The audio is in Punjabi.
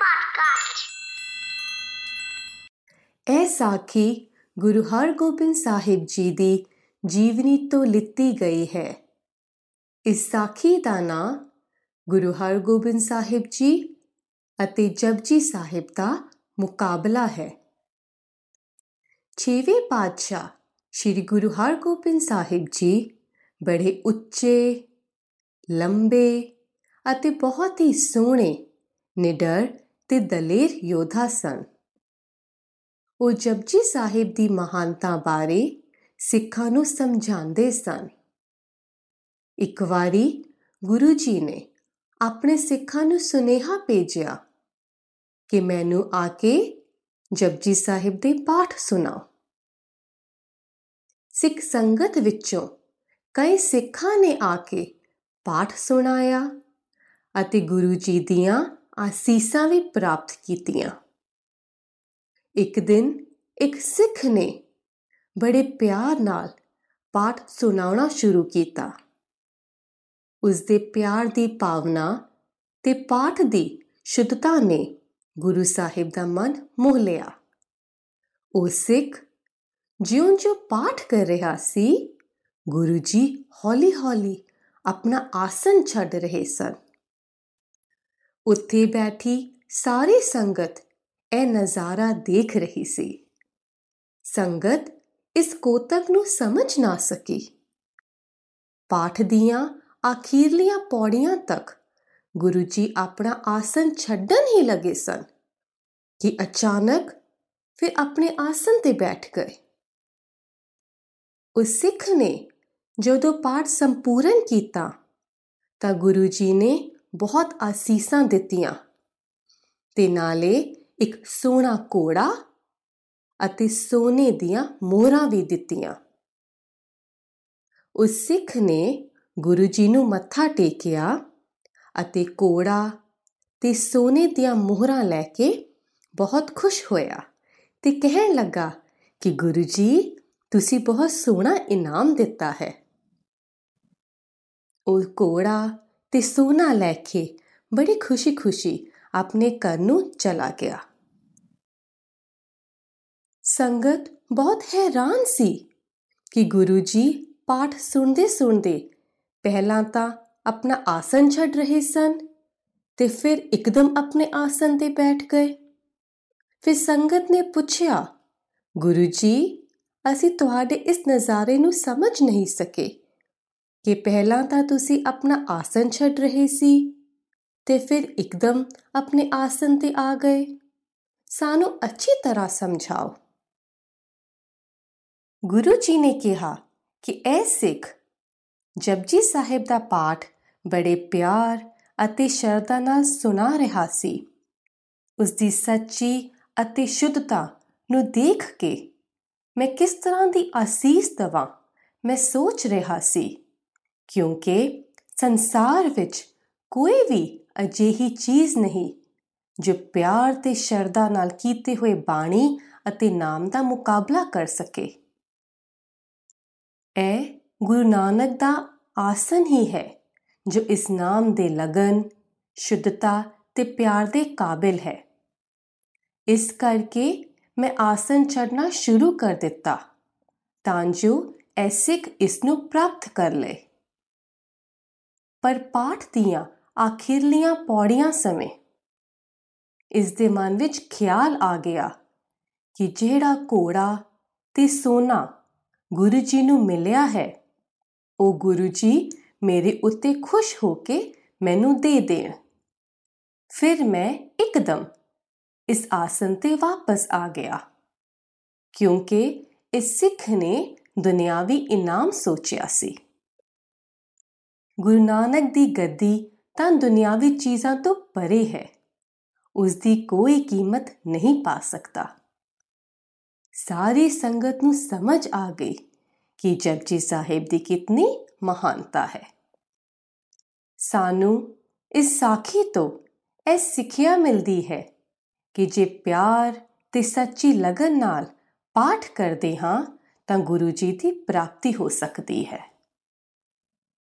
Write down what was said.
Original podcast. ਇਹ ਸਾਖੀ ਗੁਰੂ ਹਰਗੋਬਿੰਦ ਸਾਹਿਬ ਜੀ ਦੀ ਜੀਵਨੀ ਤੋਂ ਲਿੱਤੀ ਗਈ ਹੈ ਇਸ ਸਾਖੀ ਦਾ ਨਾਂ ਗੁਰੂ ਹਰਗੋਬਿੰਦ ਸਾਹਿਬ ਜੀ ਅਤੇ ਜਪਜੀ ਸਾਹਿਬ ਦਾ ਮੁਕਾਬਲਾ ਹੈ ਛੇਵੇਂ ਪਾਤਸ਼ਾਹ ਸ੍ਰੀ ਗੁਰੂ ਹਰਗੋਬਿੰਦ ਸਾਹਿਬ ਜੀ ਬੜੇ ਉੱਚੇ, ਲੰਬੇ ਅਤੇ ਬਹੁਤ ਹੀ ਸੋਹਣੇ, ਨਿਡਰ ਤੇ ਦਲੇਰ ਯੋਧਾ ਸਨ। ਉਹ ਜਪਜੀ ਸਾਹਿਬ ਦੀ ਮਹਾਨਤਾ ਬਾਰੇ ਸਿੱਖਾਂ ਨੂੰ ਸਮਝਾਉਂਦੇ ਸਨ। ਇੱਕ ਵਾਰੀ ਗੁਰੂ ਜੀ ਨੇ ਆਪਣੇ ਸਿੱਖਾਂ ਨੂੰ ਸੁਨੇਹਾ ਭੇਜਿਆ ਕਿ ਮੈਨੂੰ ਆ ਕੇ ਜਪਜੀ ਸਾਹਿਬ ਦੇ ਪਾਠ ਸੁਣਾਓ। ਸਿੱਖ ਸੰਗਤ ਵਿੱਚੋਂ ਕਈ ਸਿੱਖਾਂ ਨੇ ਆ ਕੇ ਪਾਠ ਸੁਣਾਇਆ ਅਤੇ ਗੁਰੂ ਜੀ ਦੀਆਂ ਆਸੀਸਾਂ ਵੀ ਪ੍ਰਾਪਤ ਕੀਤੀਆਂ। ਇੱਕ ਦਿਨ ਇੱਕ ਸਿੱਖ ਨੇ ਬੜੇ ਪਿਆਰ ਨਾਲ ਪਾਠ ਸੁਣਾਉਣਾ ਸ਼ੁਰੂ ਕੀਤਾ। ਉਸ ਦੇ ਪਿਆਰ ਦੀ ਭਾਵਨਾ ਤੇ ਪਾਠ ਦੀ ਸ਼ੁੱਧਤਾ ਨੇ ਗੁਰੂ ਸਾਹਿਬ ਦਾ ਮਨ ਮੋਹ ਲਿਆ। ਉਹ ਸਿੱਖ ਜਿਉਂ-ਜਿਉਂ ਪਾਠ ਕਰ ਰਿਹਾ ਸੀ, ਗੁਰੂ ਜੀ ਹੌਲੀ-ਹੌਲੀ ਆਪਣਾ ਆਸਨ ਛੱਡ ਰਹੇ ਸਨ। ਉੱਥੇ ਬੈਠੀ ਸਾਰੀ ਸੰਗਤ ਇਹ ਨਜ਼ਾਰਾ ਦੇਖ ਰਹੀ ਸੀ। ਸੰਗਤ ਇਸ ਕੋਤਕ ਨੂੰ ਸਮਝ ਨਾ ਸਕੀ। ਪਾਠ ਦੀਆਂ ਆਖੀਰਲੀਆਂ ਪੌੜੀਆਂ ਤੱਕ ਗੁਰੂ ਜੀ ਆਪਣਾ ਆਸਨ ਛੱਡਣ ਹੀ ਲੱਗੇ ਸਨ ਕਿ ਅਚਾਨਕ ਫਿਰ ਆਪਣੇ ਆਸਨ ਤੇ ਬੈਠ ਗਏ। ਉਸ ਸਿੱਖ ਨੇ ਜਦੋਂ ਪਾਠ ਸੰਪੂਰਨ ਕੀਤਾ ਤਾਂ ਗੁਰੂ ਜੀ ਨੇ ਬਹੁਤ ਆਸੀਸਾਂ ਦਿੱਤੀਆਂ। ਤੇ ਨਾਲੇ ਇੱਕ ਸੋਹਣਾ ਕੋੜਾ ਅਤੇ ਸੋਨੇ ਦੀਆਂ ਮੋਹਰਾਂ ਵੀ ਦਿੱਤੀਆਂ। ਉਸ ਸਿੱਖ ਨੇ ਗੁਰੂ ਜੀ ਨੂੰ ਮੱਥਾ ਟੇਕਿਆ ਅਤੇ ਕੋੜਾ ਤੇ ਸੋਨੇ ਦੀਆਂ ਮੋਹਰਾਂ ਲੈ ਕੇ ਬਹੁਤ ਖੁਸ਼ ਹੋਇਆ ਤੇ ਕਹਿਣ ਲੱਗਾ ਕਿ ਗੁਰੂ ਜੀ, ਤੁਸੀਂ ਬਹੁਤ ਸੋਹਣਾ ਇਨਾਮ ਦਿੱਤਾ ਹੈ। ਉਹ ਕੋੜਾ ਤੇ ਸੋਨਾ ਲੈ ਕੇ ਬੜੀ ਖੁਸ਼ੀ-ਖੁਸ਼ੀ ਆਪਣੇ ਘਰ ਨੂੰ ਚਲਾ ਗਿਆ। ਸੰਗਤ ਬਹੁਤ ਹੈਰਾਨ ਸੀ ਕਿ ਗੁਰੂ ਜੀ ਪਾਠ ਸੁਣਦੇ ਸੁਣਦੇ ਪਹਿਲਾਂ ਤਾਂ ਆਪਣਾ ਆਸਨ ਛੱਡ ਰਹੇ ਸਨ ਤੇ ਫਿਰ ਇੱਕਦਮ ਆਪਣੇ ਆਸਨ ਤੇ ਬੈਠ ਗਏ। ਫਿਰ ਸੰਗਤ ਨੇ ਪੁੱਛਿਆ, ਗੁਰੂ ਜੀ, ਅਸੀਂ ਤੁਹਾਡੇ ਇਸ ਨਜ਼ਾਰੇ ਨੂੰ ਸਮਝ ਨਹੀਂ ਸਕੇ। ਕਿ ਪਹਿਲਾਂ ਤਾਂ ਤੁਸੀਂ ਆਪਣਾ ਆਸਨ ਛੱਡ ਰਹੇ ਸੀ ਤੇ ਫਿਰ ਇੱਕਦਮ ਆਪਣੇ ਆਸਨ ਤੇ ਆ ਗਏ। ਸਾਨੂੰ ਅੱਛੀ ਤਰ੍ਹਾਂ ਸਮਝਾਓ। ਗੁਰੂ ਜੀ ਨੇ ਕਿਹਾ ਕਿ ਇਹ ਸਿੱਖ ਜਪਜੀ ਸਾਹਿਬ ਦਾ ਪਾਠ ਬੜੇ ਪਿਆਰ ਅਤੇ ਸ਼ਰਧਾ ਨਾਲ ਸੁਣਾ ਰਿਹਾ ਸੀ। ਉਸ ਦੀ ਸੱਚੀ ਅਤੇ ਸ਼ੁੱਧਤਾ ਨੂੰ ਦੇਖ ਕੇ ਮੈਂ ਕਿਸ ਤਰ੍ਹਾਂ ਦੀ ਆਸੀਸ ਦਵਾਂ ਮੈਂ ਸੋਚ ਰਿਹਾ ਸੀ। ਕਿਉਂਕਿ ਸੰਸਾਰ ਵਿੱਚ ਕੋਈ ਵੀ ਅਜਿਹੀ ਚੀਜ਼ ਨਹੀਂ ਜੋ ਪਿਆਰ ਤੇ ਸ਼ਰਧਾ ਨਾਲ ਕੀਤੇ ਹੋਏ ਬਾਣੀ ਅਤੇ ਨਾਮ ਦਾ ਮੁਕਾਬਲਾ ਕਰ ਸਕੇ। ਇਹ ਗੁਰੂ ਨਾਨਕ ਦਾ ਆਸਨ ਹੀ ਹੈ, ਜੋ ਇਸ ਨਾਮ ਦੇ ਲਗਨ, ਸ਼ੁੱਧਤਾ ਤੇ ਪਿਆਰ ਦੇ ਕਾਬਿਲ ਹੈ। ਇਸ ਕਰਕੇ ਮੈਂ ਆਸਨ ਛੱਡਣਾ ਸ਼ੁਰੂ ਕਰ ਦਿੱਤਾ, ਤਾਂ ਜੋ ਐਸਿਕ ਇਸ ਨੂੰ ਪ੍ਰਾਪਤ ਕਰ ਲੇ ਪਰ ਪਾਠ ਦੀਆਂ ਆਖਿਰਲੀਆਂ ਪੌੜੀਆਂ ਸਮੇਂ ਇਸ ਦੇ ਮਨ ਵਿੱਚ ਖਿਆਲ ਆ ਗਿਆ ਕਿ ਜਿਹੜਾ ਘੋੜਾ ਤੇ ਸੋਨਾ ਗੁਰੂ ਜੀ ਨੂੰ ਮਿਲਿਆ ਹੈ, ਉਹ ਗੁਰੂ ਜੀ ਮੇਰੇ ਉੱਤੇ ਖੁਸ਼ ਹੋ ਕੇ ਮੈਨੂੰ ਦੇ ਦੇਣ। ਫਿਰ ਮੈਂ ਇੱਕਦਮ ਇਸ ਆਸਨ ਤੇ ਵਾਪਸ ਆ ਗਿਆ, ਕਿਉਂਕਿ ਇਸ ਸਿੱਖ ਨੇ ਦੁਨਿਆਵੀ ਇਨਾਮ ਸੋਚਿਆ ਸੀ। ਗੁਰੂ ਨਾਨਕ ਦੀ ਗੱਦੀ ਤਾਂ ਦੁਨਿਆਵੀ ਚੀਜ਼ਾਂ ਤੋਂ ਪਰੇ ਹੈ। ਉਸ ਦੀ ਕੋਈ ਕੀਮਤ ਨਹੀਂ ਪਾ ਸਕਦਾ। ਸਾਰੀ ਸੰਗਤ ਨੂੰ ਸਮਝ ਆ ਗਈ ਕਿ ਜਪਜੀ ਸਾਹਿਬ ਦੀ ਕਿਤਨੀ ਮਹਾਨਤਾ ਹੈ। ਸਾਨੂੰ ਇਸ ਸਾਖੀ ਤੋਂ ਇਹ ਸਿੱਖਿਆ ਮਿਲਦੀ ਹੈ ਕਿ ਜੇ ਪਿਆਰ ਤੇ ਸੱਚੀ ਲਗਨ ਨਾਲ ਪਾਠ ਕਰਦੇ ਹਾਂ ਤਾਂ ਗੁਰੂ ਜੀ ਦੀ ਪ੍ਰਾਪਤੀ ਹੋ ਸਕਦੀ ਹੈ।